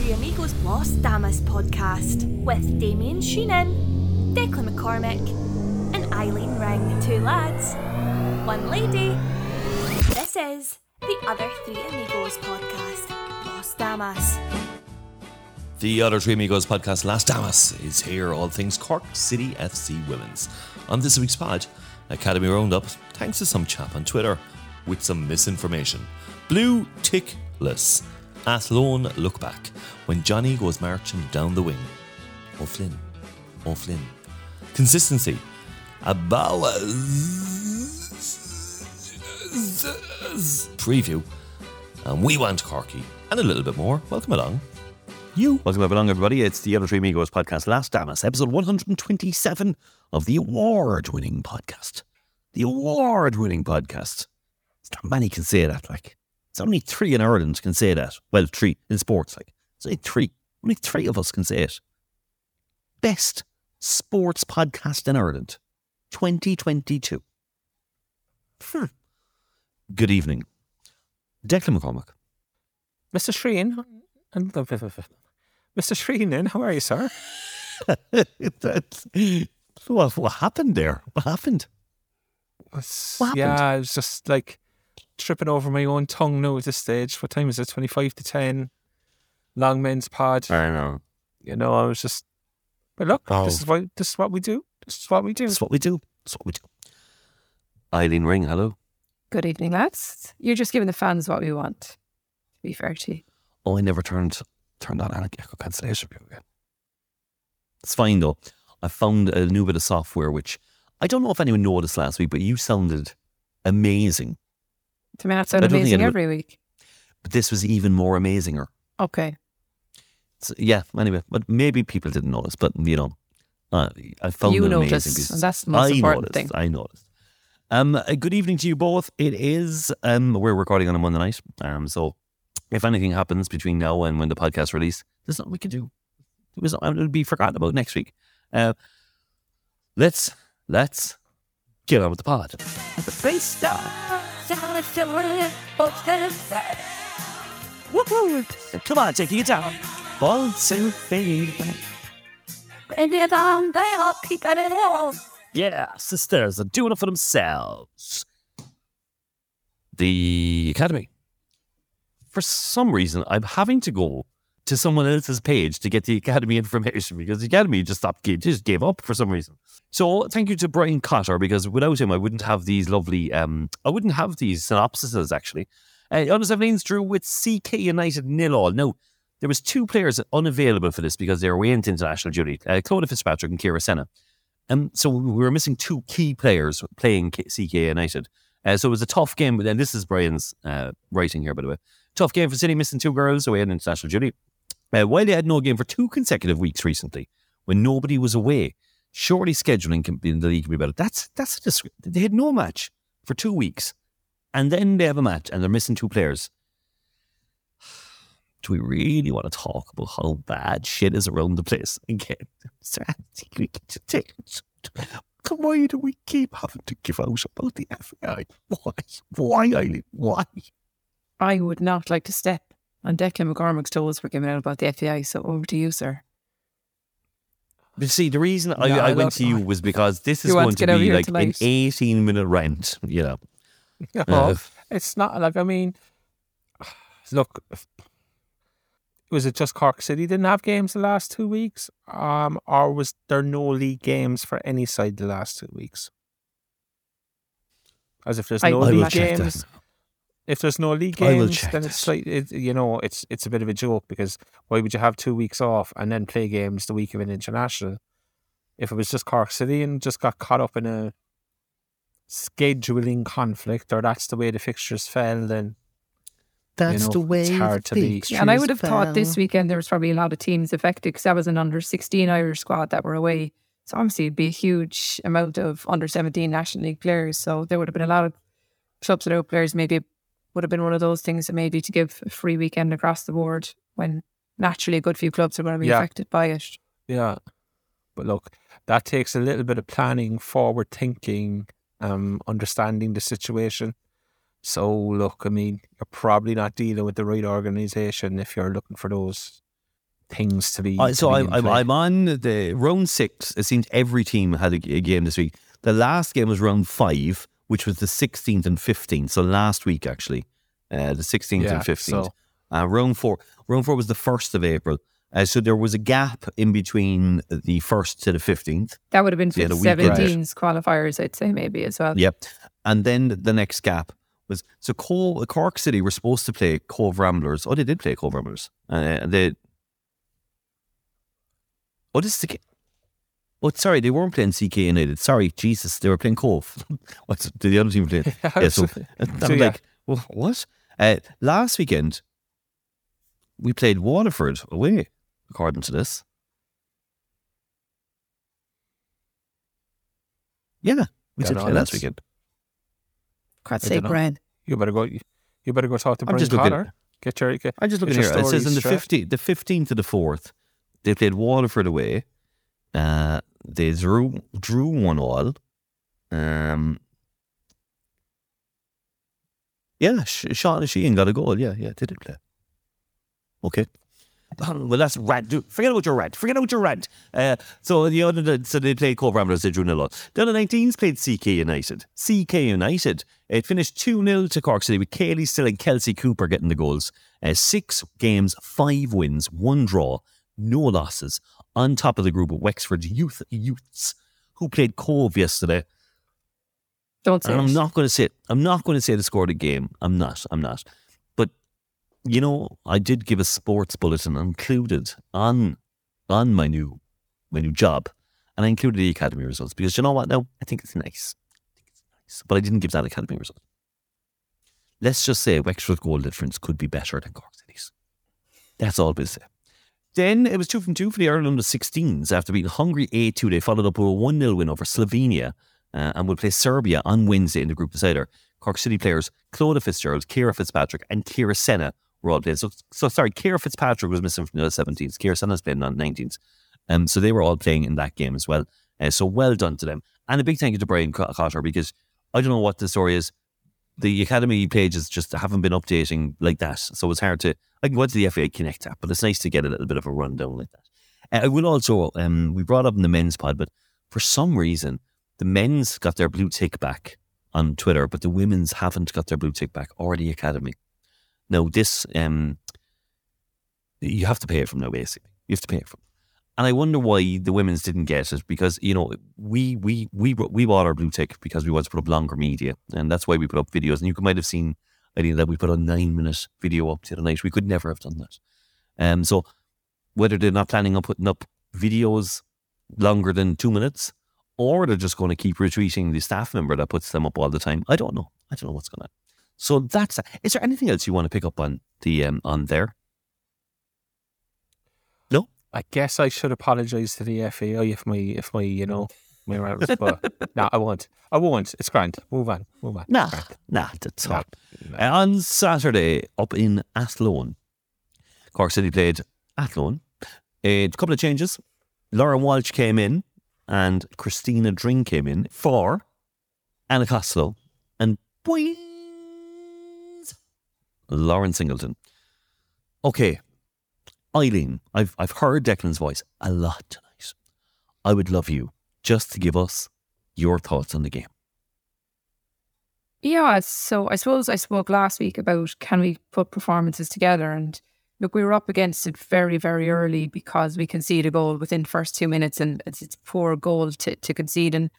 Three Amigos Las Damas podcast with Damien Sheenan, Declan McCormick, and Eileen Ring, two lads, one lady. This is the Other Three Amigos podcast, Las Damas. The Other Three Amigos podcast, Las Damas, is here, all things Cork City FC Women's. On this week's pod, Academy Roundup, thanks to some chap on Twitter with some misinformation. Blue tickless. Athlone look back when Johnny goes marching down the wing. O'Flynn. O'Flynn. Consistency. A. Preview. And we want Corky. And a little bit more. Welcome along. You. Welcome along, everybody. It's the Other Three Amigos podcast, Las Damas, episode 127 of the award winning podcast. The award winning podcast. Not many can say that, like. It's only three in Ireland can say that. Well, three in sports, like. It's only three. Only three of us can say it. Best sports podcast in Ireland, 2022. Hmm. Good evening. Declan McCormick. Mr. Shreen, and Mr. Shreen, how are you, sir? What, what happened there? What happened? What happened? Yeah, it was just like tripping over my own tongue now at this stage. What time is it? 25 to 10. Long men's pod. I know. You know, I was just, but look, Oh. this is what this is what we do. This is what we do. That's what we do. That's what we do. Eileen Ring, hello. Good evening, lads. You're just giving the fans what we want. To be fair to you. Oh, I never turned turned on Alec Echo cancellation view again. It's fine though. I found a new bit of software which I don't know if anyone noticed last week, but you sounded amazing. To me, that I don't think amazing anyone- every week. But this was even more amazinger. Okay. So, yeah, anyway, but maybe people didn't notice, but you know, uh, I found You it amazing. noticed, because and that's the most I important noticed, thing. I noticed. Um, good evening to you both. It is um, we're recording on a Monday night. Um, so if anything happens between now and when the podcast release, there's nothing we can do. It was it'll be forgotten about next week. Uh, let's let's get on with the pod. Woohoo! Come on, taking it down. Ball to fade. Yeah, sisters are doing it for themselves. The Academy. For some reason, I'm having to go to someone else's page to get the Academy information because the Academy just stopped, just gave up for some reason. So thank you to Brian Cotter because without him, I wouldn't have these lovely, um, I wouldn't have these synopsises actually. Uh, Under 17s drew with CK United nil all. Now, there was two players unavailable for this because they were away into international duty, uh, Fitzpatrick and Kira Senna. Um, so we were missing two key players playing K- CK United. Uh, so it was a tough game. And this is Brian's uh, writing here, by the way. Tough game for City, missing two girls away in international duty. Uh, while they had no game for two consecutive weeks recently, when nobody was away, surely scheduling can be in the league can be better. That's that's a disc- they had no match for two weeks, and then they have a match and they're missing two players. Do we really want to talk about how bad shit is around the place again? Why do we keep having to give out about the FAI? Why? Why, Eileen? Why? I would not like to step on Declan McCormick's toes for giving out about the FBI. So over to you, sir. But see, the reason I, No, I I went to you know. was because this is You going to to be here like an 18 minute rant, you know. No, Uh, it's not like I mean, look, was it just Cork City didn't have games the last two weeks, um, or was there no league games for any side the last two weeks? As if there's no I league games. If there's no league games, then it's like it, you know, it's it's a bit of a joke because why would you have two weeks off and then play games the week of an international? If it was just Cork City and just got caught up in a scheduling conflict, or that's the way the fixtures fell, then That's know, the way it's hard to be- Yeah, and I would have thought this weekend there was probably a lot of teams affected because that was an under 16 Irish squad that were away. So obviously it'd be a huge amount of under 17 National League players. So there would have been a lot of clubs without players. Maybe it would have been one of those things that maybe to give a free weekend across the board when naturally a good few clubs are going to be Yeah. affected by it. Yeah. But look, that takes a little bit of planning, forward thinking, um, understanding the situation. So look, I mean, you're probably not dealing with the right organisation if you're looking for those things to be. Uh, to so be I'm, I'm. I'm on the round six. It seems every team had a game this week. The last game was round five, which was the 16th and 15th. So last week, actually, uh, the 16th Yeah, and 15th. so- Uh, round four. Round four was the 1st of April. Uh, so there was a gap in between the 1st to the 15th. That would have been So you for had a week the out. 17s qualifiers, I'd say maybe as well. Yep. And then the next gap was so Cobh, Cork City were supposed to play Cobh Ramblers. Oh, they did play Cobh Ramblers. Uh, they. Oh, this is the. Ga- Oh, sorry, they weren't playing CK United. Sorry, Jesus, they were playing Cobh. What's did the other team playing? yeah, so, I'm yeah. like, well, what? Uh, last weekend, we played Waterford away, according to this. Yeah, we Yeah, did play last that's- weekend. God's I sake, dunno. Brad. You better go. You better go talk to I'm Brian just looking- Connor. Get your. Get, I'm just looking Get here. It says stories in the straight. 15th, the 15th to the 4th, they played Waterford away. Uh, they drew drew one all. Um, yeah, Sean Sheehan got a goal. Yeah, yeah, did play. Okay. Well, that's rant. Forget about your rant. Forget about your rant. Uh, so the other, so they played Cobh Ramblers. They drew nil all. The other 19s played CK United. CK United. It finished 2 0 to Cork City with Kaylee Still and Kelsey Cooper getting the goals. Uh, six games, five wins, one draw, no losses. On top of the group of Wexford Youth Youths, who played Cobh yesterday. Don't say And I'm not going to say I'm not going to say the score of the game. I'm not. I'm not. But you know, I did give a sports bulletin included on on my new my new job, and I included the academy results because you know what? Now I think it's nice. I think it's nice, but I didn't give that academy result. Let's just say Wexford goal difference could be better than Cork City's. That's all we'll say. Then it was two from two for the Ireland under 16s after being Hungary 8 2. They followed up with a 1 0 win over Slovenia uh, and will play Serbia on Wednesday in the group decider. Cork City players Clodagh Fitzgerald, Kira Fitzpatrick, and Kira Senna were all playing. So, so sorry, Kira Fitzpatrick was missing from the 17s. Kira Senna's playing on 19s. Um, so they were all playing in that game as well. Uh, so well done to them. And a big thank you to Brian Co- Cotter because I don't know what the story is. The academy pages just haven't been updating like that. So it's hard to. I can go to the FA Connect app, but it's nice to get a little bit of a rundown like that. Uh, I will also, um, we brought up in the men's pod, but for some reason, the men's got their blue tick back on Twitter, but the women's haven't got their blue tick back or the academy. Now, this, um, you have to pay it from now, basically. You have to pay it from. And I wonder why the women's didn't get it because you know we we we we bought our blue tick because we wanted to put up longer media, and that's why we put up videos. And you might have seen, I think that we put a nine minute video up to the night. We could never have done that. Um, so whether they're not planning on putting up videos longer than two minutes, or they're just going to keep retweeting the staff member that puts them up all the time, I don't know. I don't know what's going on. So that's. Is there anything else you want to pick up on the um, on there? I guess I should apologise to the FAI if my if my you know my rounds, but no, I won't. I won't. It's grand. Move on. Move on. Nah, nah, that's No, all. no. Uh, on Saturday, up in Athlone, Cork City played Athlone. A couple of changes. Laura Walsh came in and Christina Dring came in for Anna Costello and boings, Lauren Singleton. Okay, Eileen, I've, I've heard Declan's voice a lot tonight. I would love you just to give us your thoughts on the game. Yeah, so I suppose I spoke last week about can we put performances together and look, we were up against it very, very early because we conceded a goal within first two minutes and it's, it's poor goal to, to concede. And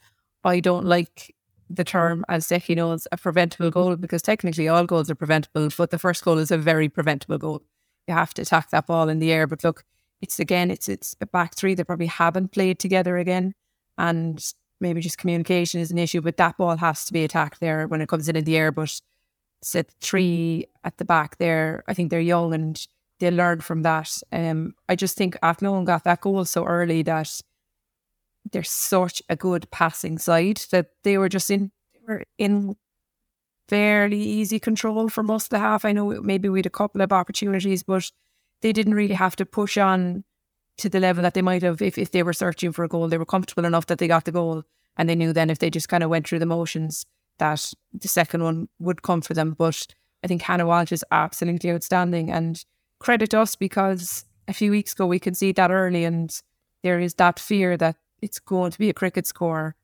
I don't like the term, as Decky knows, a preventable goal because technically all goals are preventable, but the first goal is a very preventable goal. You have to attack that ball in the air. But look, it's again, it's it's a back three that probably haven't played together again. And maybe just communication is an issue, but that ball has to be attacked there when it comes in in the air. But set three at the back there, I think they're young and they'll learn from that. Um, I just think Athlone got that goal so early that they're such a good passing side that they were just in they were in fairly easy control for most of the half. I know maybe we had a couple of opportunities, but they didn't really have to push on to the level that they might have if, if they were searching for a goal. They were comfortable enough that they got the goal and they knew then if they just kind of went through the motions that the second one would come for them. But I think Hannah Walsh is absolutely outstanding and credit us because a few weeks ago we could see that early, and there is that fear that it's going to be a cricket score,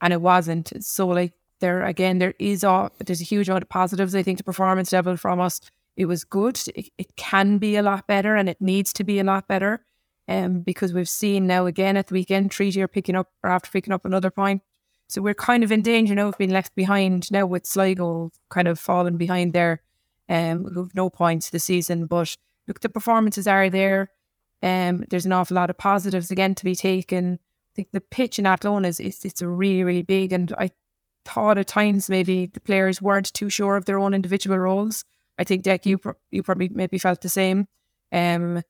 and it wasn't. So like there again, there is a there's a huge amount of positives. I think the performance level from us it was good. It, it can be a lot better, and it needs to be a lot better. Um, because we've seen now again at the weekend, Treaty are picking up or after picking up another point. So we're kind of in danger now of being left behind now with Sligo kind of falling behind there, um, with no points this season. But look, the performances are there. Um, there's an awful lot of positives again to be taken. I think the pitch in Athlone is it's, it's really really big, and I thought at times maybe the players weren't too sure of their own individual roles. I think Deck, you you probably maybe felt the same. Um,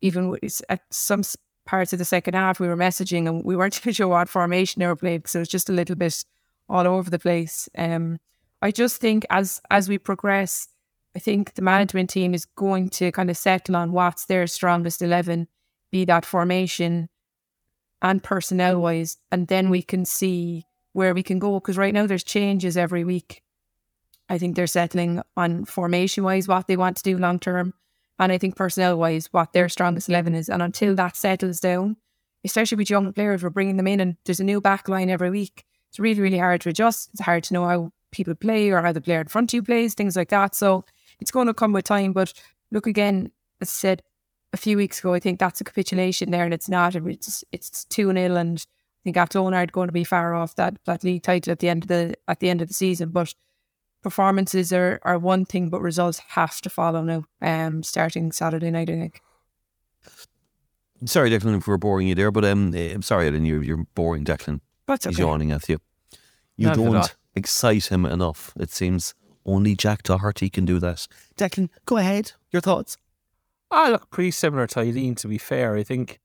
even at some parts of the second half, we were messaging and we weren't too sure what formation they were playing, so it was just a little bit all over the place. Um, I just think as as we progress, I think the management team is going to kind of settle on what's their strongest eleven, be that formation and personnel wise, and then we can see where we can go. Because right now there's changes every week. I think they're settling on formation wise what they want to do long term. And I think personnel wise, what their strongest 11 is. And until that settles down, especially with young players, we're bringing them in and there's a new back line every week. It's really, really hard to adjust. It's hard to know how people play or how the player in front of you plays, things like that. So it's going to come with time. But look again, as I said a few weeks ago, I think that's a capitulation there and it's not. It's it's 2 0 and think Athlone aren't going to be far off that, that league title at the end of the at the end of the season. But performances are, are one thing, but results have to follow now. Um, starting Saturday night, I think. Sorry, Declan, for boring you there, but um, eh, I'm sorry, I didn't. You're, you're boring, Declan. That's He's yawning at you. You Not don't excite him enough. It seems only Jack Doherty can do that. Declan, go ahead. Your thoughts? I look, pretty similar to Eileen, to be fair. I think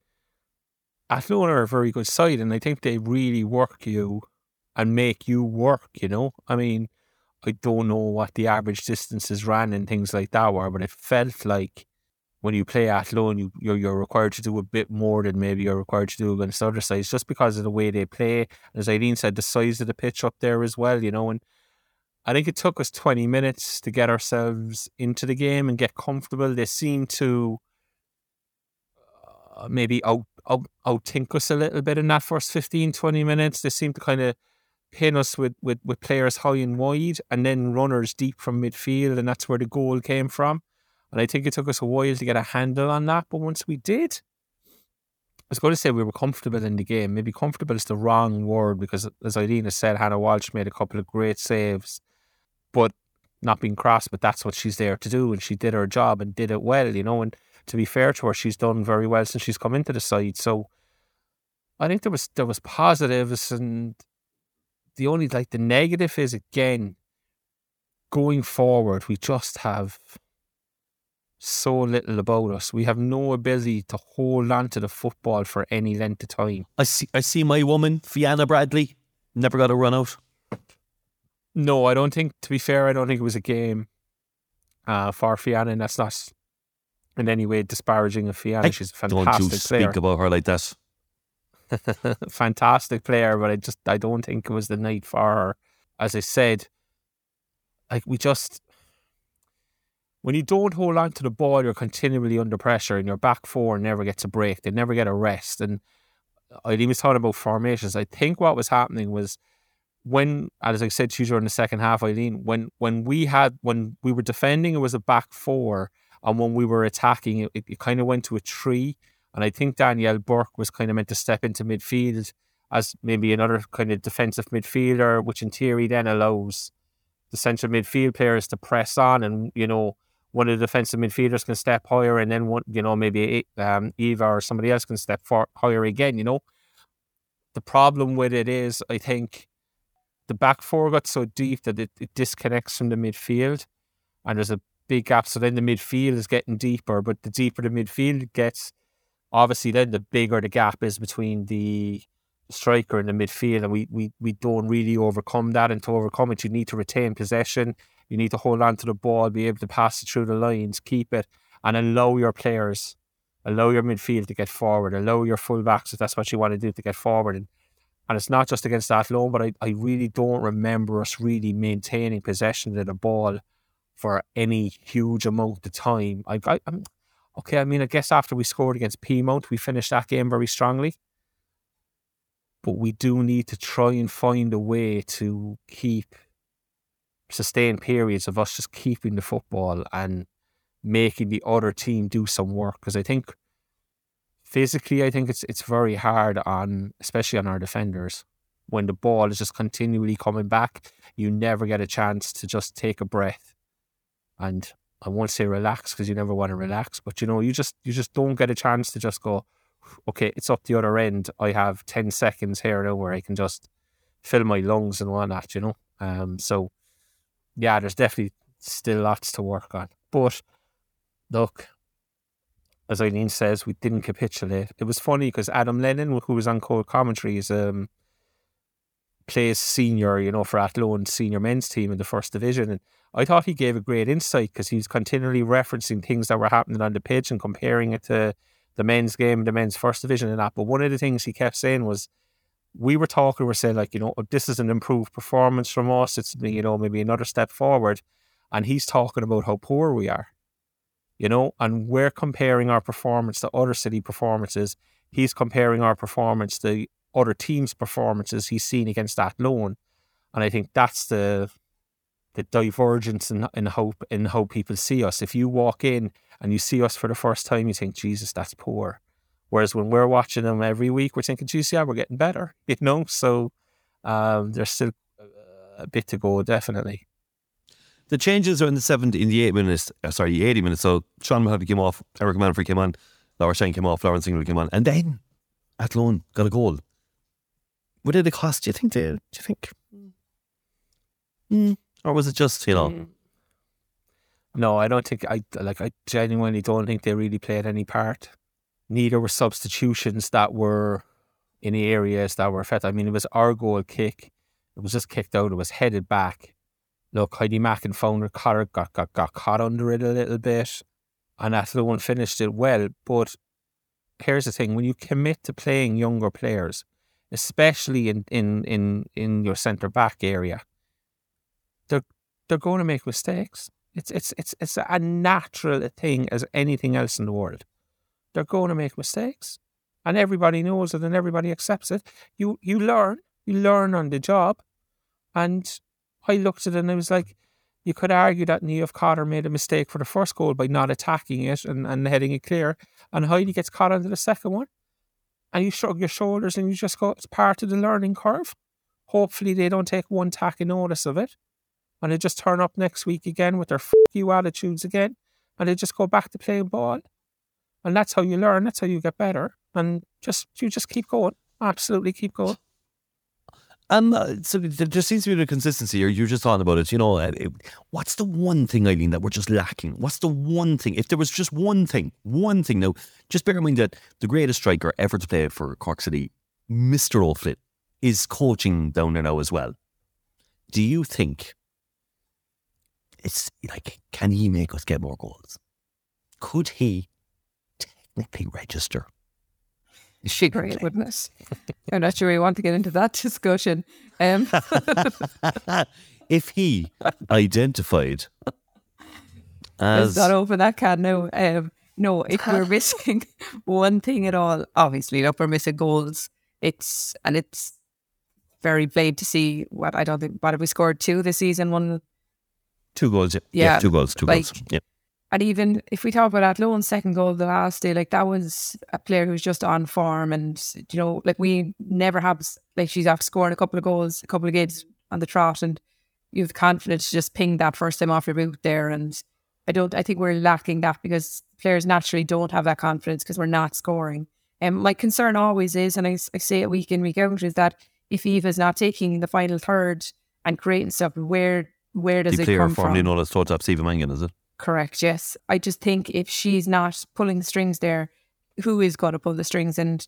Athlone are a very good side, and I think they really work you and make you work, you know? I mean, I don't know what the average distances ran and things like that were, but it felt like when you play Athlone, you, you're, you're required to do a bit more than maybe you're required to do against other sides just because of the way they play. As Eileen said, the size of the pitch up there as well, you know, and I think it took us 20 minutes to get ourselves into the game and get comfortable. They seemed to uh, maybe out, out, outthink us a little bit in that first 15, 20 minutes. They seemed to kind of pin us with, with, with players high and wide and then runners deep from midfield. And that's where the goal came from. And I think it took us a while to get a handle on that. But once we did, I was going to say we were comfortable in the game. Maybe comfortable is the wrong word because, as has said, Hannah Walsh made a couple of great saves. But not being cross, but that's what she's there to do. And she did her job and did it well, you know. And to be fair to her, she's done very well since she's come into the side. So I think there was there was positives and the only like the negative is again going forward, we just have so little about us. We have no ability to hold on to the football for any length of time. I see. I see my woman, Fianna Bradley, never got a run out. No, I don't think. To be fair, I don't think it was a game uh, for Fianna, and that's not in any way disparaging of. Hey, She's a fantastic Don't you player. speak about her like that. fantastic player, but I just I don't think it was the night for her. As I said, like we just when you don't hold on to the ball, you're continually under pressure, and your back four never gets a break. They never get a rest. And Eileen was talking about formations. I think what was happening was when, as I said to you during the second half, Eileen, when when we had when we were defending, it was a back four, and when we were attacking, it, it kind of went to a three. And I think Danielle Burke was kind of meant to step into midfield as maybe another kind of defensive midfielder, which in theory then allows the central midfield players to press on and, you know, one of the defensive midfielders can step higher and then one, you know, maybe um, Eva or somebody else can step far, higher again, you know. The problem with it is, I think the back four got so deep that it, it disconnects from the midfield and there's a big gap. So then the midfield is getting deeper, but the deeper the midfield gets, obviously then the bigger the gap is between the striker and the midfield and we, we, we don't really overcome that. And to overcome it you need to retain possession. You need to hold on to the ball be able to pass it through the lines keep it and allow your players allow your midfield to get forward allow your fullbacks if that's what you want to do to get forward. And, and it's not just against Athlone but I, I really don't remember us really maintaining possession of the ball for any huge amount of time I, I, I'm okay, I mean, I guess after we scored against Peamount, we finished that game very strongly. But we do need to try and find a way to keep sustained periods of us just keeping the football and making the other team do some work. Because I think physically, I think it's it's very hard on, especially on our defenders, when the ball is just continually coming back. You never get a chance to just take a breath, and I won't say relax because you never want to relax, but you know, you just you just don't get a chance to just go, okay, it's up the other end. I have ten seconds here now where I can just fill my lungs and whatnot, you know. Um, so yeah, there's definitely still lots to work on, but look, as Eileen says, we didn't capitulate. It was funny because Adam Lennon, who was on cold commentary, is um, plays senior, you know, for Athlone senior men's team in the first division, and I thought he gave a great insight because he's continually referencing things that were happening on the pitch and comparing it to the men's game, the men's first division, and that. But one of the things he kept saying was, we were talking, we are saying like, you know, this is an improved performance from us. It's you know maybe another step forward, and he's talking about how poor we are you know, and we're comparing our performance to other city performances. He's comparing our performance to other teams' performances he's seen against Athlone, And I think that's the the divergence in, in how in how people see us. If you walk in and you see us for the first time, you think, Jesus, that's poor. Whereas when we're watching them every week, we're thinking, Jesus, yeah, we're getting better, you know? So um, there's still a bit to go, definitely. The changes are in the 70, in the eight minutes, uh, sorry, 80 minutes. So Sean Mahoney came off, Eric Manfrey came on, Laura Shine came off, Lauren Singler came on, and then Athlone got a goal. What did it cost? Do you think? They, do you think? Mm. Or was it just you know? Mm. No, I don't think I like. I genuinely don't think they really played any part. Neither were substitutions that were in the areas that were affected. I mean, it was our goal kick. It was just kicked out. It was headed back look, Heidi Mack and Founder Cotter got, got, got caught under it a little bit, and that's the one finished it well. But here's the thing: when you commit to playing younger players, especially in in in, in your centre back area, they're they're going to make mistakes. It's it's it's it's a natural thing as anything else in the world. They're going to make mistakes, and everybody knows it, and everybody accepts it. You you learn, you learn on the job, and I looked at it and I was like, you could argue that Niamh Cotter made a mistake for the first goal by not attacking it and, and heading it clear. And Heidi gets caught into the second one. And you shrug your shoulders and you just go, it's part of the learning curve. Hopefully they don't take one tack and notice of it. And they just turn up next week again with their fuck you attitudes again. And they just go back to playing ball. And that's how you learn. That's how you get better. And just you just keep going. Absolutely keep going. So there seems to be a consistency, or you're just on about it. You know, what's the one thing, Eileen, that we're just lacking? What's the one thing? If there was just one thing, one thing. Now, just bear in mind that the greatest striker ever to play for Cork City, Mr. O'Flynn, is coaching down there now as well. Do you think it's like, can he make us get more goals? Could he technically register she great, wouldn't it? I'm not sure we want to get into that discussion. Um. if he identified as Let's not open that can now. Um, no, if we're missing one thing at all, obviously, look, we're missing goals. It's and it's very plain to see what I don't think. What have we scored two this season? One, two goals. Yeah, yeah, yeah two goals. Two like, goals. Yeah. And even if we talk about that Athlone's second goal the last day, like that was a player who's just on form. And, you know, like we never have, like she's after scoring a couple of goals, a couple of games on the trot. And you have the confidence to just ping that first time off your boot there. And I don't, I think we're lacking that because players naturally don't have that confidence because we're not scoring. And my concern always is, and I, I say it week in, week out, is that if Eva's not taking the final third and creating stuff, where where does the it come from? formerly known as Todd Stephen Mangan, is it? Correct. Yes. I just think if she's not pulling the strings there, who is going to pull the strings? And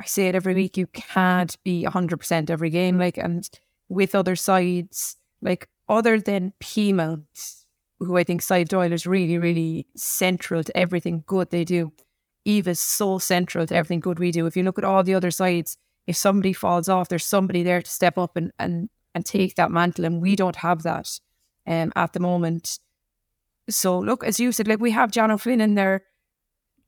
I say it every week, you can't be 100% every game. Like, and with other sides, like, other than Peamount, who I think Sadhbh Doyle is really, really central to everything good they do. Eve is so central to everything good we do. If you look at all the other sides, if somebody falls off, there's somebody there to step up and, and, and take that mantle. And we don't have that um, at the moment. So look, as you said, like we have John O'Flynn in there.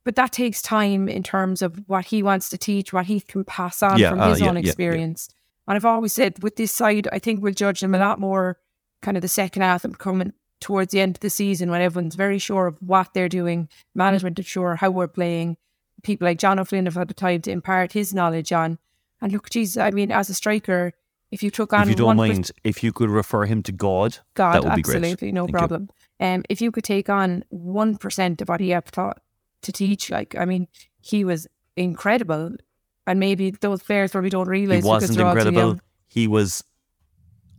but that takes time in terms of what he wants to teach, what he can pass on Yeah, from uh, his yeah, own yeah, experience. And I've always said with this side, I think we'll judge them a lot more kind of the second half and coming towards the end of the season when everyone's very sure of what they're doing, management is sure how we're playing. People like John O'Flynn have had the time to impart his knowledge on. And look, geez, I mean, as a striker, if you took on if you don't mind, if you could refer him to God, God, that would be great. absolutely, no Thank you. problem. Um, if you could take on one percent of what he had taught to teach, like I mean, he was incredible, and maybe those players probably don't He realize because wasn't they're all too incredible. He was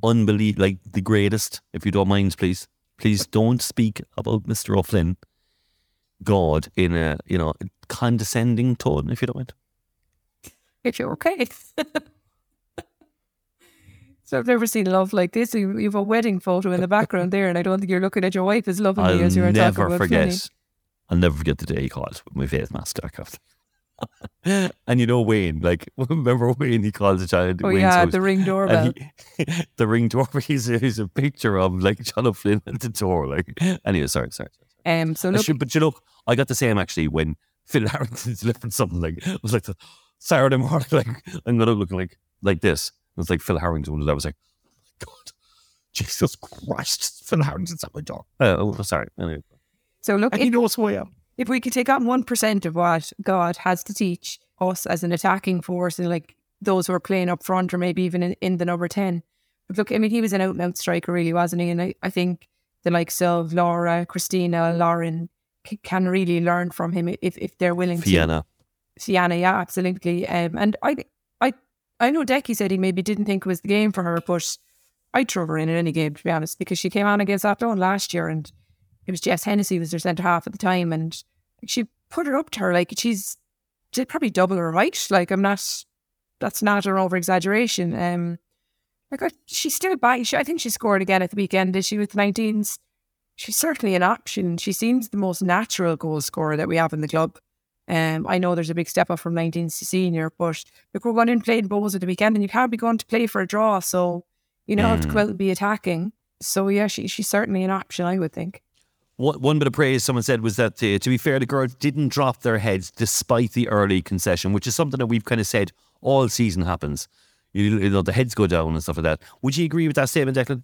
unbelievable, like the greatest. If you don't mind, please, please don't speak about Mister O'Flynn, God, in a you know condescending tone. If you don't mind. If you're okay. so I've never seen love like this. You, you have a wedding photo in the background there, and I don't think you're looking at your wife as lovingly I'll as you were talking about. never forget. I'll never forget the day he called with my face mask off. and you know Wayne, like remember Wayne? He called the child. Oh Wayne's yeah, house. the ring doorbell. He, the ring doorbell. He's a, he's a picture of like John O'Flynn at the door. Like anyway, sorry, sorry. sorry. Um, so look, should- but you know, I got the same actually when Phil Harrington delivered something like it was like the Saturday morning. Like I'm gonna look like like this. It was like Phil Harrington was. I was like, oh my God, Jesus Christ, Phil Harrington's at my door. Uh, oh, sorry. Anyway, so look, and if, he knows who I am. if we could take on one percent of what God has to teach us as an attacking force, and like those who are playing up front, or maybe even in, in the number ten. But look, I mean, he was an out and out striker, really, wasn't he? And I, I think the likes of Laura, Christina, Lauren c- can really learn from him if if they're willing to. Fiona. Sienna, yeah, absolutely. Um, and I, I, know Decky said he maybe didn't think it was the game for her, but I'd throw her in in any game to be honest, because she came on against Athlone last year, and it was Jess Hennessy was their centre half at the time, and she put it up to her like she's, probably double her height. Like I'm not, that's not an over exaggeration. Um, like I, she's still by. She, I think she scored again at the weekend. Did she with the 19s? She's certainly an option. She seems the most natural goal scorer that we have in the club. Um, I know there's a big step up from 19 to senior, but look, we're going in playing Bohs at the weekend, and you can't be going to play for a draw, so you know have to Mm. go be attacking. So yeah, she, she's certainly an option, I would think. One, one bit of praise someone said was that, uh, to be fair, the girls didn't drop their heads despite the early concession, which is something that we've kind of said all season happens. You, you know, the heads go down and stuff like that. Would you agree with that statement, Declan?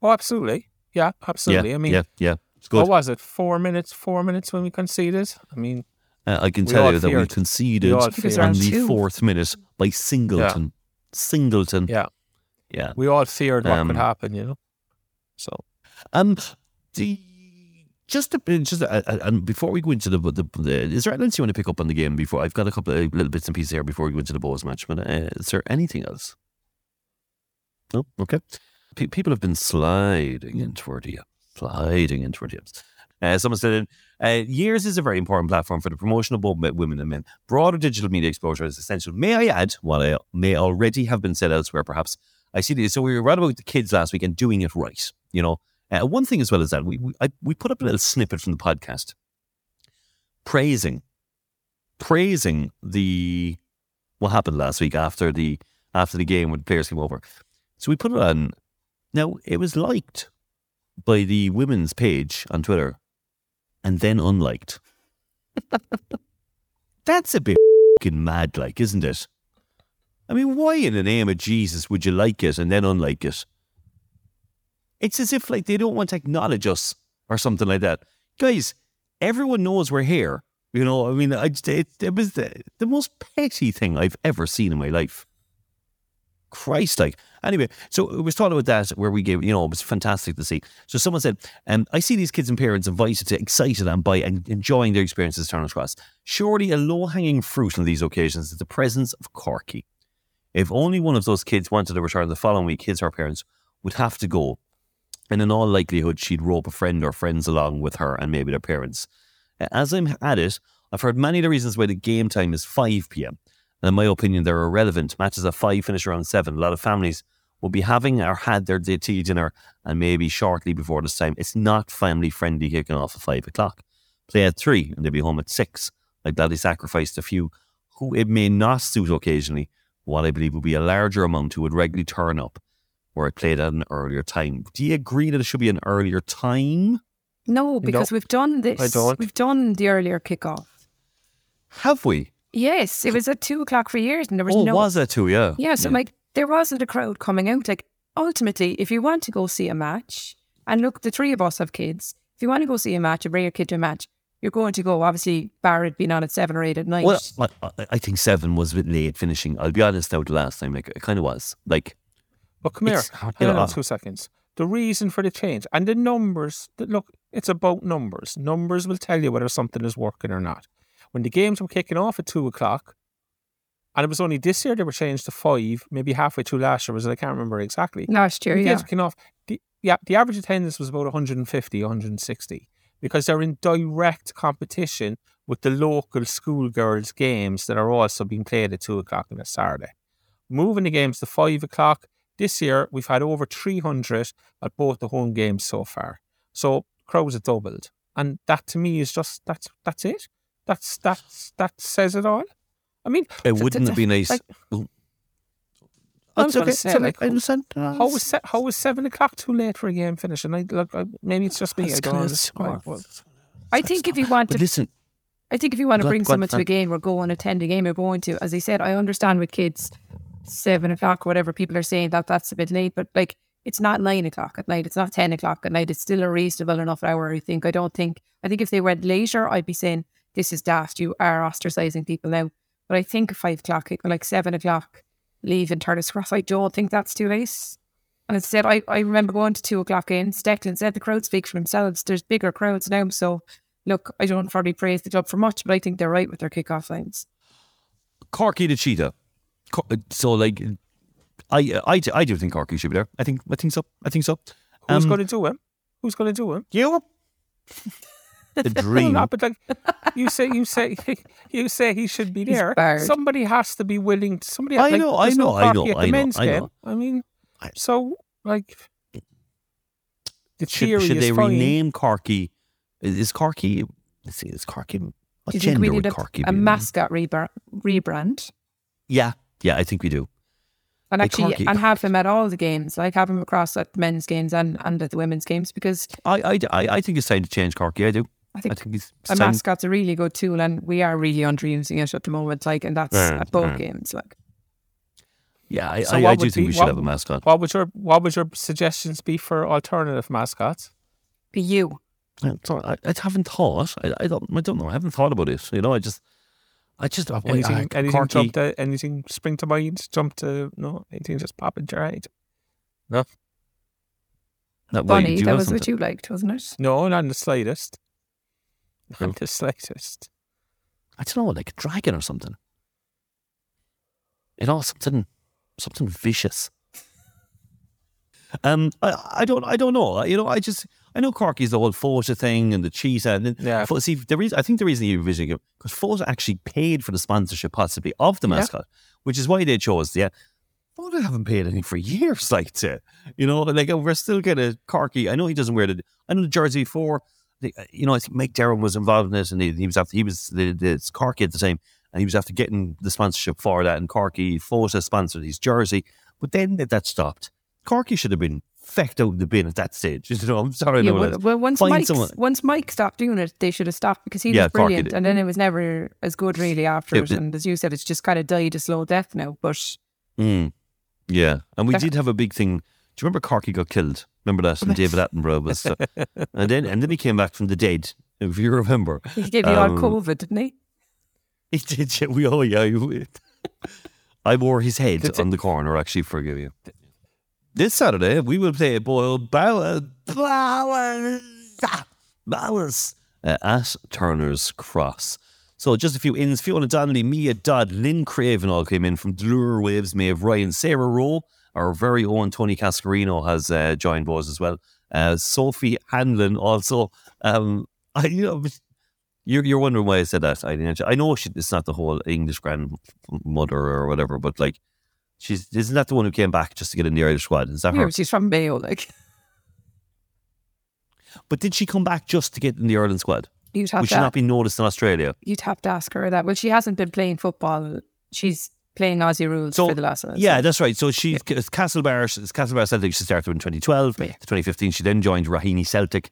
Oh, absolutely. Yeah, absolutely. yeah, I mean, yeah, yeah. It's what was it? Four minutes, four minutes when we conceded. I mean, Uh, I can We tell all you that we feared. conceded We all on the two. fourth minute by Singleton. Singleton. yeah, Yeah. we all feared what Um, could happen, you know. So Um, the just a bit, just uh, uh, and before we go into the, the, the is there anything else you want to pick up on the game before I've got a couple of little bits and pieces here before we go into the Bohs match, but uh, is there anything else? No, okay. Pe- people have been sliding into our DMs, sliding into our DMs. Uh, someone said, uh, years is a very important platform for the promotion of both women and men. Broader digital media exposure is essential. May I add, what I may already have been said elsewhere, perhaps, I see this. So we were right about the kids last week and doing it right. You know, uh, one thing as well as that, we we, I, we put up a little snippet from the podcast praising, praising the what happened last week after the after the game when the players came over. So we put it on. Now it was liked by the women's page on Twitter, and then unliked. That's a bit fucking mad, like, isn't it? I mean, why in the name of Jesus would you like it and then unlike it? It's as if like they don't want to acknowledge us or something like that. Guys, everyone knows we're here. You know, I mean, I, it, it was the, the most petty thing I've ever seen in my life. Christ, like. Anyway, so it was talking about that where we gave, you know, it was fantastic to see. So someone said, um, I see these kids and parents invited to, excited and by enjoying their experiences turn across. Surely a low hanging fruit on these occasions is the presence of Corky. If only one of those kids wanted to return the following week, his or her parents would have to go. And in all likelihood, she'd rope a friend or friends along with her and maybe their parents. As I'm at it, I've heard many of the reasons why the game time is 5 p.m. And in my opinion, they're irrelevant. Matches at 5 finish around 7. A lot of families will be having or had their tea dinner and maybe shortly before this time. It's not family friendly kicking off at 5 o'clock. Play at 3 and they'll be home at 6. Like that, they sacrificed a few who it may not suit occasionally, what I believe would be a larger amount who would regularly turn up where it played at an earlier time. Do you agree that it should be an earlier time? No, because we've done this. I don't. We've done the earlier kickoff. Have we? Yes, it was at two o'clock for years, and there was Oh, no. was that two? Yeah. Yeah, so like there wasn't a crowd coming out. Like ultimately, if you want to go see a match, and look, the three of us have kids. If you want to go see a match and bring your kid to a match, you're going to go. Obviously, Barrett being on at seven or eight at night. Well, I, I- I think seven was a bit late finishing. I'll be honest. Now, the last time, like it kind of was. Like But come here, It's- hang you know, on two seconds. The reason for the change and the numbers. That look, it's about numbers. Numbers will tell you whether something is working or not. When the games were kicking off at two o'clock, and it was only this year they were changed to five, maybe halfway through last year was it? I can't remember exactly. last year, The yeah. games were kicking off. The, yeah, the average attendance was about 150, 160 because they're in direct competition with the local schoolgirls' games that are also being played at two o'clock on a Saturday. Moving the games to five o'clock this year, we've had over 300 at both the home games so far. So crowds have doubled, and that to me is just that's that's it. That's that's that says it all. I mean, it wouldn't th- have been nice. like-. I was That's gonna okay. say, So, like, I understand. how was se- how was seven o'clock too late for a game finish? And I look, I, maybe it's just me. I don't understand. Well, I think if you want But to, listen, I think if you want to bring someone to Fran. a game or go and attend a game, you're going to. As I said, I understand with kids, seven o'clock or whatever people are saying that that's a bit late, but like it's not nine o'clock at night. It's not ten o'clock at night. It's still a reasonable enough hour. I think. I don't think. I think if they went later, I'd be saying this is daft. You are ostracizing people now. But I think five o'clock, like seven o'clock, leave and turn us Cross. I don't think that's too late. And as I said, I, I remember going to two o'clock in. Declan said the crowd speak for themselves. There's bigger crowds now. So, look, I don't probably praise the club for much, but I think they're right with their kickoff lines. Corky the cheetah. So like, I I I do think Corky should be there. I think I think so. I think so. who's Um, going to do him? Who's going to do him? You. The dream. not, but like you say, you say, you say he should be there. Somebody has to be willing. To, somebody. I like, know, I there's no know, I know, Corky at the I know, I know. I mean, so like the Should, should they fine. rename Corky? Is, Corky? Let's see. Is Corky? What Do you think gender we would need a, Corky a be? mascot rebra- rebrand? Yeah, yeah. I think we do. And actually, Corky- and have him at all the games. Like have him across at men's games and, and at the women's games because I I, I, I think it's time to change Corky. I do. I I think think a time. mascot's a really good tool, and we are really underusing it at the moment. Like, and that's Yeah, at both yeah. games. Like, Yeah, I, So I, what I do would think be- we should what- have a mascot. What would your What would your suggestions be for alternative mascots? be you. I, sorry, I, I haven't thought. I, I don't. I don't know. I haven't thought about it. You know, I just, I just I, Anything? I, anything Corky. jump to anything spring to mind? Jump to no? Anything just pop into your head? That way, Bunny, you that was something? what you liked, wasn't it? No, not in the slightest. Not No. the slightest. I don't know, like a dragon or something. You know, something, something vicious. Um, I, I don't, I don't know. You know, I just, I know Corky's the whole Fota thing and the cheetah. And then, Yeah. See, the reason I think the reason you're envisioning it because Fota actually paid for the sponsorship possibly of the Yeah. mascot, which is why they chose. Yeah, Fota haven't paid anything for years. Like, to, you know, like we're still kind of Corky. I know he doesn't wear the, I know the jersey for. The, you know, I think Mike Derham was involved in it, and he, he was after he was the, the Corky at the time, and he was after getting the sponsorship for that, and Corky Fota sponsored his jersey, but then that, stopped. Corky should have been fecked out of the bin at that stage. You know, I'm sorry, yeah, well, well, once find Mike someone- once Mike stopped doing it, they should have stopped because he Yeah, was brilliant, and then it was never as good really after It it. And as you said, it's just kind of died a slow death now. But Mm. Yeah, and we did have a big thing. Do you remember Corky got killed? Remember that? And David Attenborough was, uh, and then and then he came back from the dead. If you remember, he gave you all Um, COVID, didn't he? he did. yeah, We all, yeah. you- I wore his head on the corner. Actually, forgive you. This Saturday we will play a Bowers Bowers uh, at Turner's Cross. So just a few ins. Fiona Donnelly, Mia Dodd, Lynn Craven all came in from Lure Waves, Maeve Ryan, Sarah Rowe, our very own Tony Cascarino has uh, joined Bohs as well. Uh, Sophie Hanlon also. Um, I you know you're you're wondering why I said that. I I know she, it's not the whole English grandmother or whatever, but like she's isn't that the one who came back just to get in the Irish squad? Is that Yeah, her? she's from Mayo. Like But did she come back just to get in the Ireland squad? You'd have Would to she not be noticed in Australia? you'd have to ask her that. Well, she hasn't been playing football. She's playing Aussie rules So, for the last. Yeah, that's right. So she's it's Castlebar, Castlebar Celtic. She started in 2012. Yeah. To 2015, she then joined Raheny Celtic,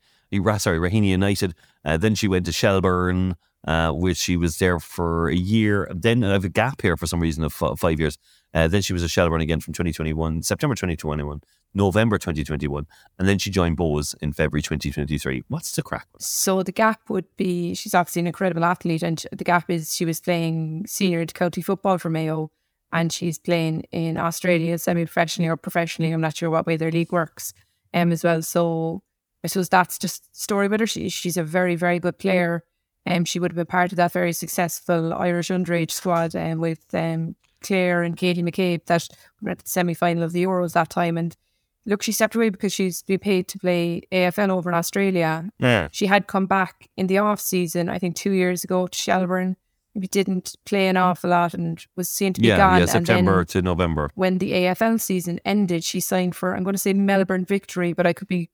sorry, Raheny United. Uh, then she went to Shelburne, uh, which she was there for a year. Then I have a gap here for some reason of f- five years. Uh, then she was at Shelbourne again from 2021, September 2021, November 2021, and then she joined Bohs in February 2023. What's the crack? So the gap would be she's obviously an incredible athlete, and the gap is she was playing senior county football for Mayo, and she's playing in Australia semi-professionally or professionally. I'm not sure what way their league works, um, as well. So I suppose that's just story with her. She, she's a very very good player. Um, she would have been part of that very successful Irish underage squad um, with um, Claire and Katie McCabe that were at the semi final of the Euros that time. And look, she stepped away because she's been paid to play AFL over in Australia. Yeah. She had come back in the off season, I think two years ago to Shelbourne. Maybe didn't play an awful lot and was seen to be Yeah, gone. yeah, September to November. when the AFL season ended, she signed for I'm going to say Melbourne Victory, but I could be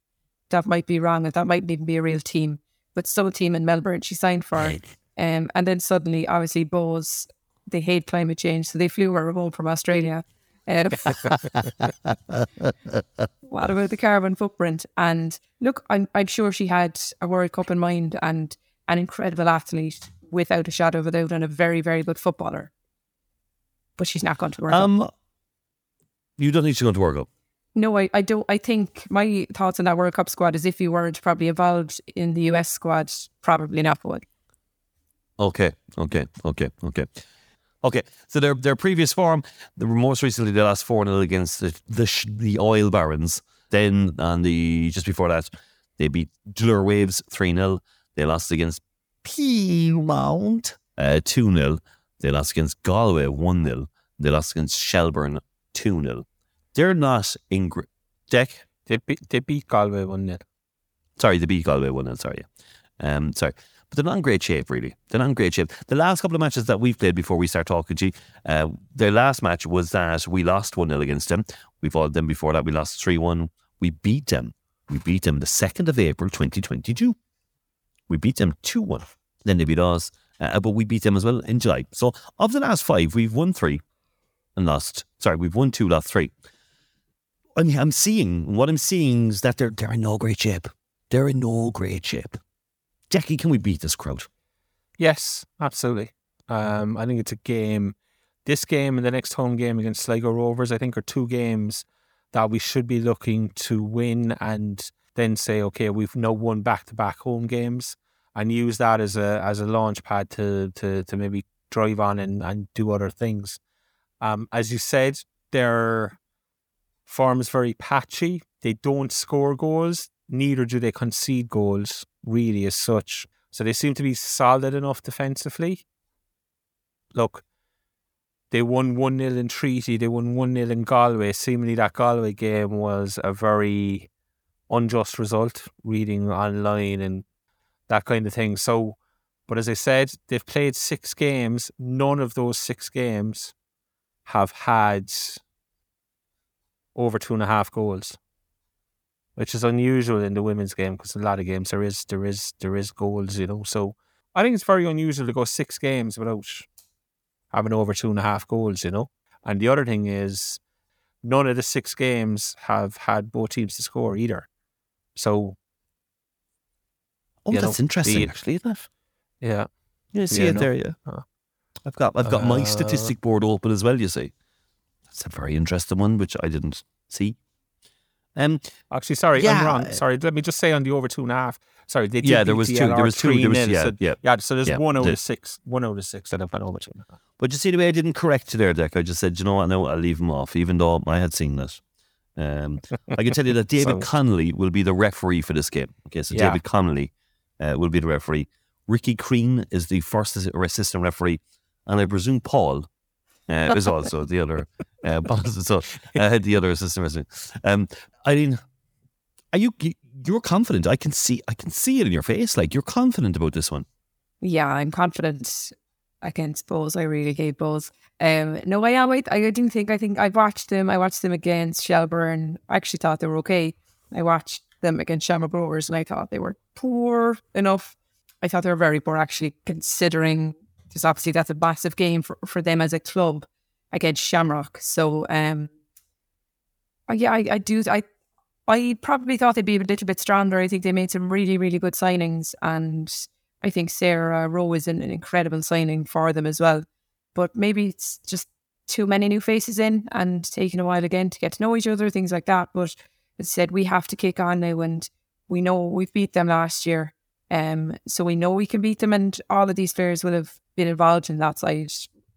that might be wrong. That might even be a real team, but some team in Melbourne she signed for. Um, and then suddenly, obviously, Bohs they hate climate change, so they flew her home from Australia. Um, what about the carbon footprint? And look, I'm I'm sure she had a World Cup in mind and an incredible athlete, without a shadow of a doubt, and a very very good footballer. But she's not going to Cup. Um, you don't need to go to World Cup. No, I, I don't. I think my thoughts on that World Cup squad is if you weren't probably involved in the US squad, probably not would. Okay, okay, okay, okay. Okay, so their their previous form, were most recently they lost 4 0 against the, the, sh- the Oil Barons. Then, on the just before that, they beat DLR Waves 3 0. They lost against Peamount uh, 2 0. They lost against Galway 1 0. They lost against Shelbourne 2 0. They're not in. Gr- Deck? They beat, they beat Galway 1 0. Sorry, they beat Galway 1 0. Sorry. yeah. Um, sorry. But they're not in great shape, really. They're not in great shape. The last couple of matches that we've played before we start talking to you, uh, their last match was that we lost 1 0 against them. We fought them before that. We lost 3 1. We beat them. We beat them the 2nd of April 2022. We beat them 2 1. Then they beat us, uh, but we beat them as well in July. So of the last five, we've won three and lost. Sorry, we've won two, lost three. I mean, I'm seeing, what I'm seeing is that they're, they're in no great shape. They're in no great shape. Jackie, can we beat this crowd? Yes, absolutely. Um, I think it's a game. This game and the next home game against Sligo Rovers, I think, are two games that we should be looking to win and then say, okay, we've now won back to back home games and use that as a as a launch pad to to to maybe drive on and, and do other things. Um, as you said, their form is very patchy. They don't score goals, neither do they concede goals, really, as such. So they seem to be solid enough defensively. Look, they won 1 0 in Treaty, they won 1 0 in Galway. Seemingly, that Galway game was a very unjust result, reading online and that kind of thing. So, but as I said, they've played six games. None of those six games have had over two and a half goals, which is unusual in the women's game because a lot of games there is there is there is goals, you know. So I think it's very unusual to go six games without having over two and a half goals, you know. And the other thing is, none of the six games have had both teams to score either. So Oh, that's know, interesting, the- actually, isn't it? yeah, You see Yeah, it no. there, yeah. Uh, I've got I've got my uh, statistic board open as well, you see. That's a very interesting one, which I didn't see. Um, actually, sorry, Yeah. I'm wrong. Sorry, let me just say on the over two and a half. Sorry, they Yeah, there was two- there was two- there was- 3-0, yeah, so, yeah. yeah. So there's Yeah, one over the- six, one over six that have went over two and a half. but you see the way I didn't correct you there, Dick. I just said, you know what, no, I'll leave him off, even though I had seen that. Um, I can tell you that David So- Connolly will be the referee for this game. Okay, so Yeah. David Connolly uh, will be the referee. Ricky Crean is the first assistant referee, and I presume Paul uh, is also the other. Uh, is so uh, the other assistant referee. Um, I mean, are you you- you're confident? I can see I can see it in your face. Like you're confident about this one. Yeah, I'm confident against Bohs. I really hate Bohs. Um, no, I am. I, I didn't think. I think I watched them. I watched them against Shelbourne. I actually thought they were okay. I watched them against Shamrock Rovers, and I thought they were poor enough. I thought they were very poor, actually, considering because obviously that's a massive game for, for them as a club against Shamrock. So, um, yeah, I, I do. I I probably thought they'd be a little bit stronger. I think they made some really, really good signings, and I think Sarah Rowe is an, an incredible signing for them as well. But maybe it's just too many new faces in and taking a while again to get to know each other, things like that. But as I said, we have to kick on now, and we know we've beat them last year, um, so we know we can beat them, and all of these players will have been involved in that side,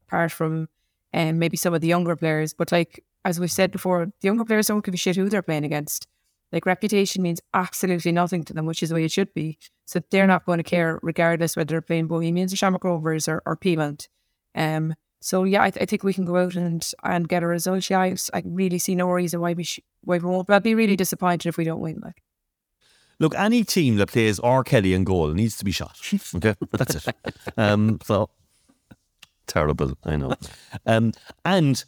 apart from um, maybe some of the younger players. But like as we've said before, the younger players don't give a shit who they're playing against. Like reputation means absolutely nothing to them, which is the way it should be. So they're not going to care regardless whether they're playing Bohemians or Shamrock Rovers or, or Peamount. Um, so yeah, I, th- I, think we can go out and and get a result. Yeah, I, I really see no reason why we sh- why we won't. But I'd be really disappointed if we don't win. Like, Look, any team that plays R. Kelly in goal needs to be shot. Okay, that's it. Um, so terrible, I know. Um, and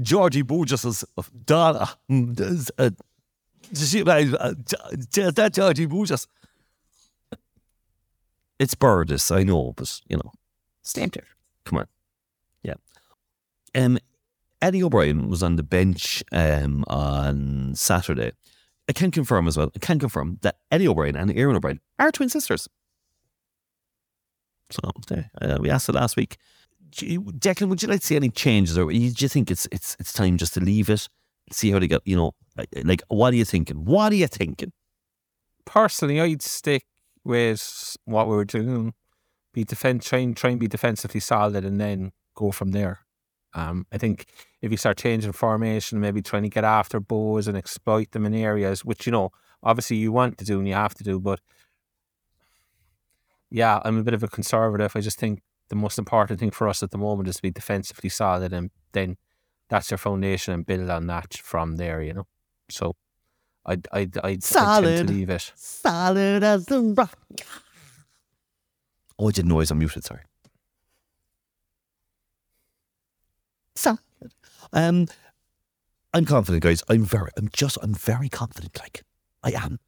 Georgie Burgess Donna is uh, that Georgie Burgess. It's Burdis, I know, but you know, stamped it. come on, yeah. Um, Eddie O'Brien was on the bench um on Saturday. I can confirm as well. I can confirm that Eddie O'Brien and Erin O'Brien are twin sisters. So uh, we asked it last week. Declan, would you like to see any changes, or do you think it's it's it's time just to leave it, see how they get? You know, like- like what are you thinking? What are you thinking? Personally, I'd stick with what we were doing. Be defend, try and try and be defensively solid, and then go from there. Um, I think if you start changing formation, maybe trying to get after Bohs and exploit them in areas, which you know, obviously you want to do and you have to do, but yeah, I'm a bit of a conservative. I just think the most important thing for us at the moment is to be defensively solid, and then that's your foundation and build on that from there. You know, so I'd I'd I'd, I'd tend Solid. to leave it. Solid as the rock. Oh, I didn't know I was unmuted. Sorry. Solid. Um, I'm confident, guys. I'm very. I'm just. I'm very confident. Like I am.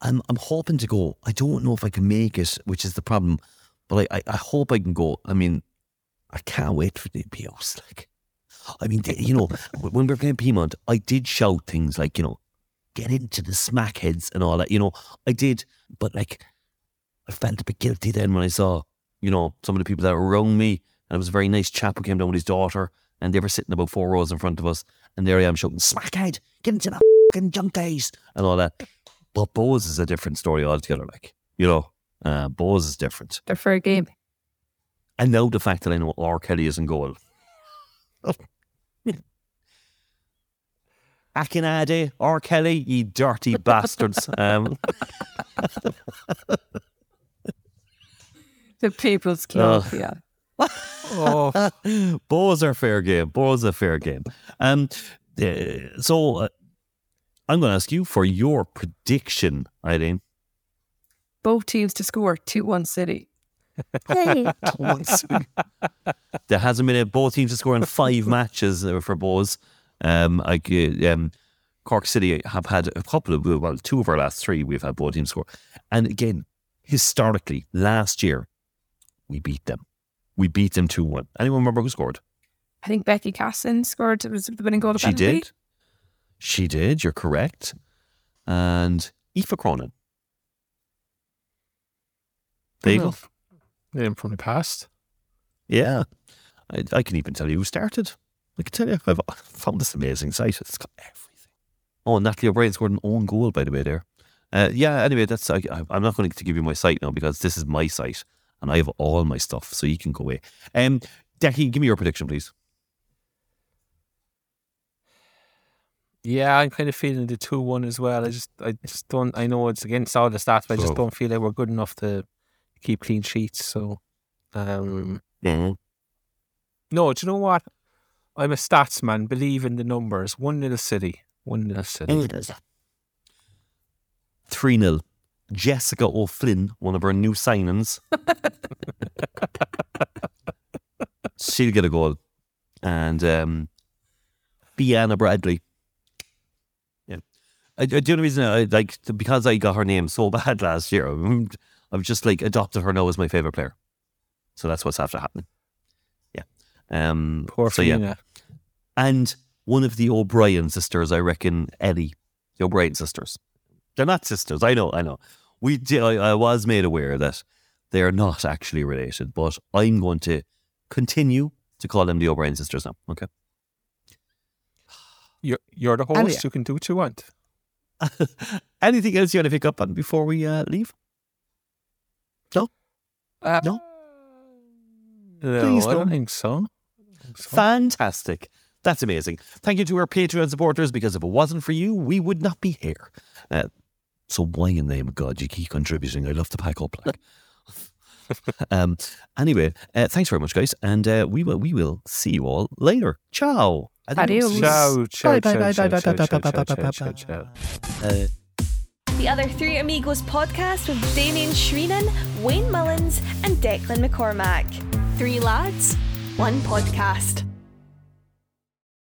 I'm. I'm hoping to go. I don't know if I can make it, which is the problem. But I. I, I hope I can go. I mean, I can't wait for the POs. Like, I mean, they- you know, when we were playing Peamount, I did shout things like, you know, get into the smackheads and all that. You know, I did, but like, I felt a bit guilty then when I saw, you know, some of the people that were around me. And it was a very nice chap who came down with his daughter, and they were sitting about four rows in front of us. And there I am shouting, smackhead, get into the fucking junk days, and all that. But Bohs is a different story altogether. Like, you know, uh, Bohs is different. They're fair game. And now the fact that I know R. Kelly is in goal. Akinade, R. Kelly, ye dirty bastards. Um, The people's club. Ugh. Yeah. Oh, Bohs are fair game. Bohs are fair game. Um, uh, so uh, I'm going to ask you for your prediction, Eileen. Both teams to score two one City. there hasn't been a both teams to score in five matches uh, for Bohs. Um, I, uh, um, Cork City have had a couple of well, two of our last three we've had both teams score, and again, historically, last year we beat them. We beat them two one. Anyone remember who scored? I think Becky Casson scored. It was the winning goal. of She penalty. did. She did. You're correct. And Aoife Cronin. There you go. name from the past. Yeah. I, I can even tell you who started. I can tell you, I've found this amazing site. It's got everything. Oh, and Natalie O'Brien scored an own goal, by the way, there. Uh, yeah, anyway, that's I, I- I'm not going to give you my site now because this is my site and I have all my stuff, so you can go away. Um, Decky, give me your prediction, please. Yeah, I'm kind of feeling the two one as well. I just, I just don't. I know it's against all the stats, but I just don't feel like we're good enough to keep clean sheets. So, um, Mhm. no, do you know what? I'm a stats man. Believe in the numbers. One nil city. One nil city. 3 0. Jessica O'Flynn, one of her new signings. She'll get a goal. And um, Bianna Bradley. Yeah. I, I, the only reason I like, because I got her name so bad last year, I've just like adopted her now as my favourite player. So that's what's after happening. Yeah. Um, Poor so yeah. And one of the O'Brien sisters, I reckon, Ellie, the O'Brien sisters. They're not sisters. I know. I know. We did, I, I was made aware that they are not actually related, but I'm going to continue to call them the O'Brien sisters now. Okay. You're, you're the host. Anyway. You can do what you want. Anything else you want to pick up on before we uh, leave? Uh, No? No, Please I don't don't. think so. Think so. Fantastic. That's amazing. Thank you to our Patreon supporters because if it wasn't for you, we would not be here. Uh, so why in the name of God you keep contributing? I love to pack up like. um. Anyway, uh, thanks very much, guys, and uh, we will we will see you all later. Ciao. Adios. Ciao, ciao, Bye, bye, ciao, bye, ciao, bye, ciao, bye, ciao, bye, bye, bye. The other Three Amigos podcast with Damien Shreenan, Wayne Mullins, and Declan McCormack. Three lads, one podcast.